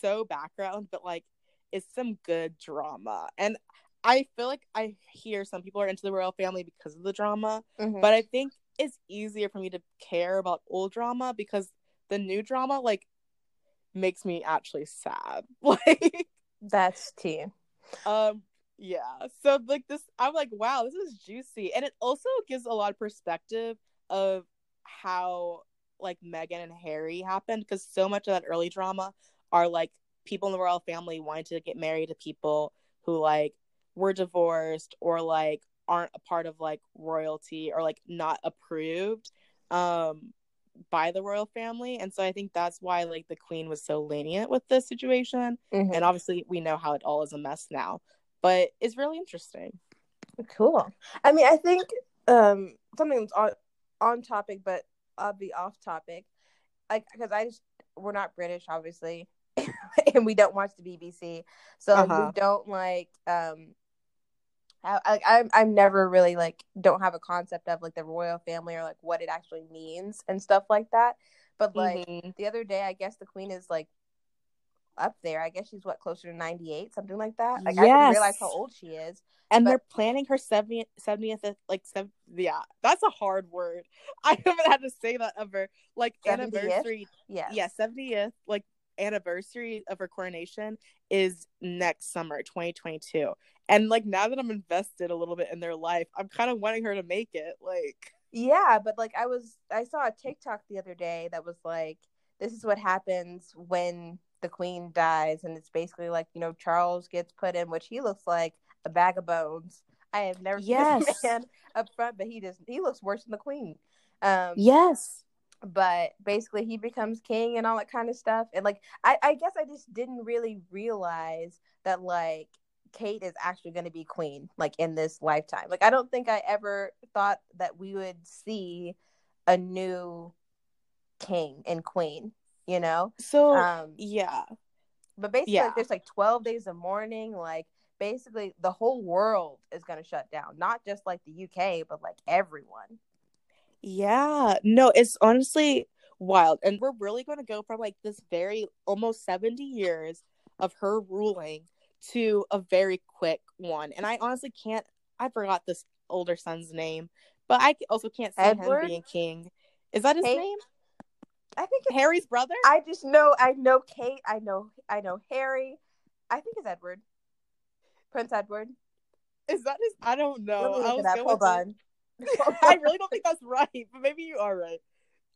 so background, but like it's some good drama. And I feel like I hear some people are into the royal family because of the drama, mm-hmm. but I think it's easier for me to care about old drama because the new drama like makes me actually sad. <laughs> Like that's tea. Um yeah. So like this I'm like wow, this is juicy and it also gives a lot of perspective of how like Meghan and Harry happened because so much of that early drama are like people in the royal family wanting to get married to people who like were divorced or like aren't a part of like royalty or like not approved um by the royal family. And so i think that's why like the queen was so lenient with this situation. Mm-hmm. and obviously we know how it all is a mess now. But it's really interesting. Cool. I mean i think um something that's on on topic but i'll be off topic. Like because i just we're not british obviously <coughs> and we don't watch the bbc so uh-huh. we don't like um I, I I'm never really like don't have a concept of like the royal family or like what it actually means and stuff like that. But like mm-hmm. the other day, I guess the queen is like up there. I guess she's what closer to 98, something like that. Like yes. I didn't realize how old she is. And but... they're planning her 70th, 70th like seven, yeah, that's a hard word. <laughs> I haven't had to say that ever. Like 70th? anniversary. Yeah. Yeah, 70th like anniversary of her coronation is next summer, 2022. And like now that I'm invested a little bit in their life, I'm kind of wanting her to make it. Like, yeah, but like I was, I saw a TikTok the other day that was like, this is what happens when the queen dies. And it's basically like, you know, Charles gets put in, which he looks like a bag of bones. I have never yes. seen this man up front, but he just he looks worse than the queen. Um, yes. But basically, he becomes king and all that kind of stuff. And like, I, I guess I just didn't really realize that like Kate is actually going to be queen, like in this lifetime. Like, I don't think I ever thought that we would see a new king and queen. You know? So um, yeah. But basically, yeah. like, there's like 12 days of mourning. Like, basically, the whole world is going to shut down. Not just like the UK, but like everyone. Yeah. No, it's honestly wild. And we're really going to go from like this very almost 70 years of her ruling to a very quick one. And I honestly can't, I forgot this older son's name, but I also can't see Edward? him being king. Is that his name? I think it's Harry's brother. I just know I know Kate. I know I know Harry. I think it's Edward. Prince Edward. Is that his? I don't know. I was Hold on. <laughs> I really don't think that's right, but maybe you are right.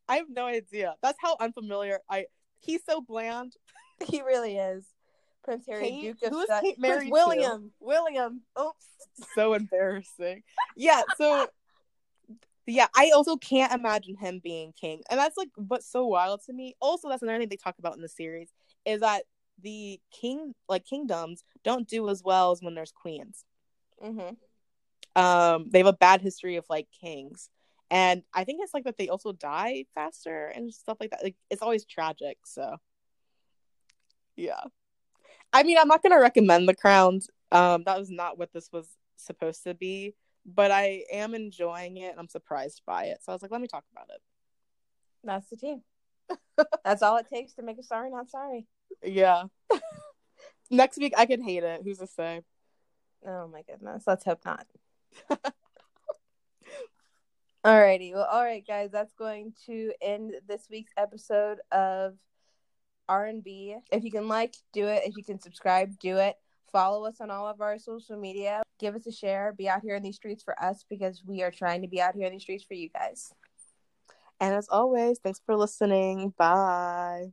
I have no idea. That's how unfamiliar I. He's so bland. <laughs> He really is. Prince Harry, Kate? Duke of Who is Kate married William. To? William. Oops. <laughs> So embarrassing. yeah. So yeah, I also can't imagine him being king. And that's like what's so wild to me. Also, that's another thing they talk about in the series is that the king like kingdoms don't do as well as when there's queens. Mm-hmm. Um, they have a bad history of like kings. And I think it's like that they also die faster and stuff like that. Like it's always tragic, so yeah. I mean, I'm not gonna recommend the crown. Um, that was not what this was supposed to be but I am enjoying it and I'm surprised by it. So I was like, let me talk about it. That's the team. <laughs> That's all it takes to make a sorry not sorry. Yeah. <laughs> Next week I could hate it. Who's to say? Oh my goodness. Let's hope not. Alrighty. Well, all right, guys. That's going to end this week's episode of R&B. If you can like, do it. If you can subscribe, do it. Follow us on all of our social media. Give us a share. Be out here in these streets for us because we are trying to be out here in these streets for you guys. And as always, thanks for listening. Bye.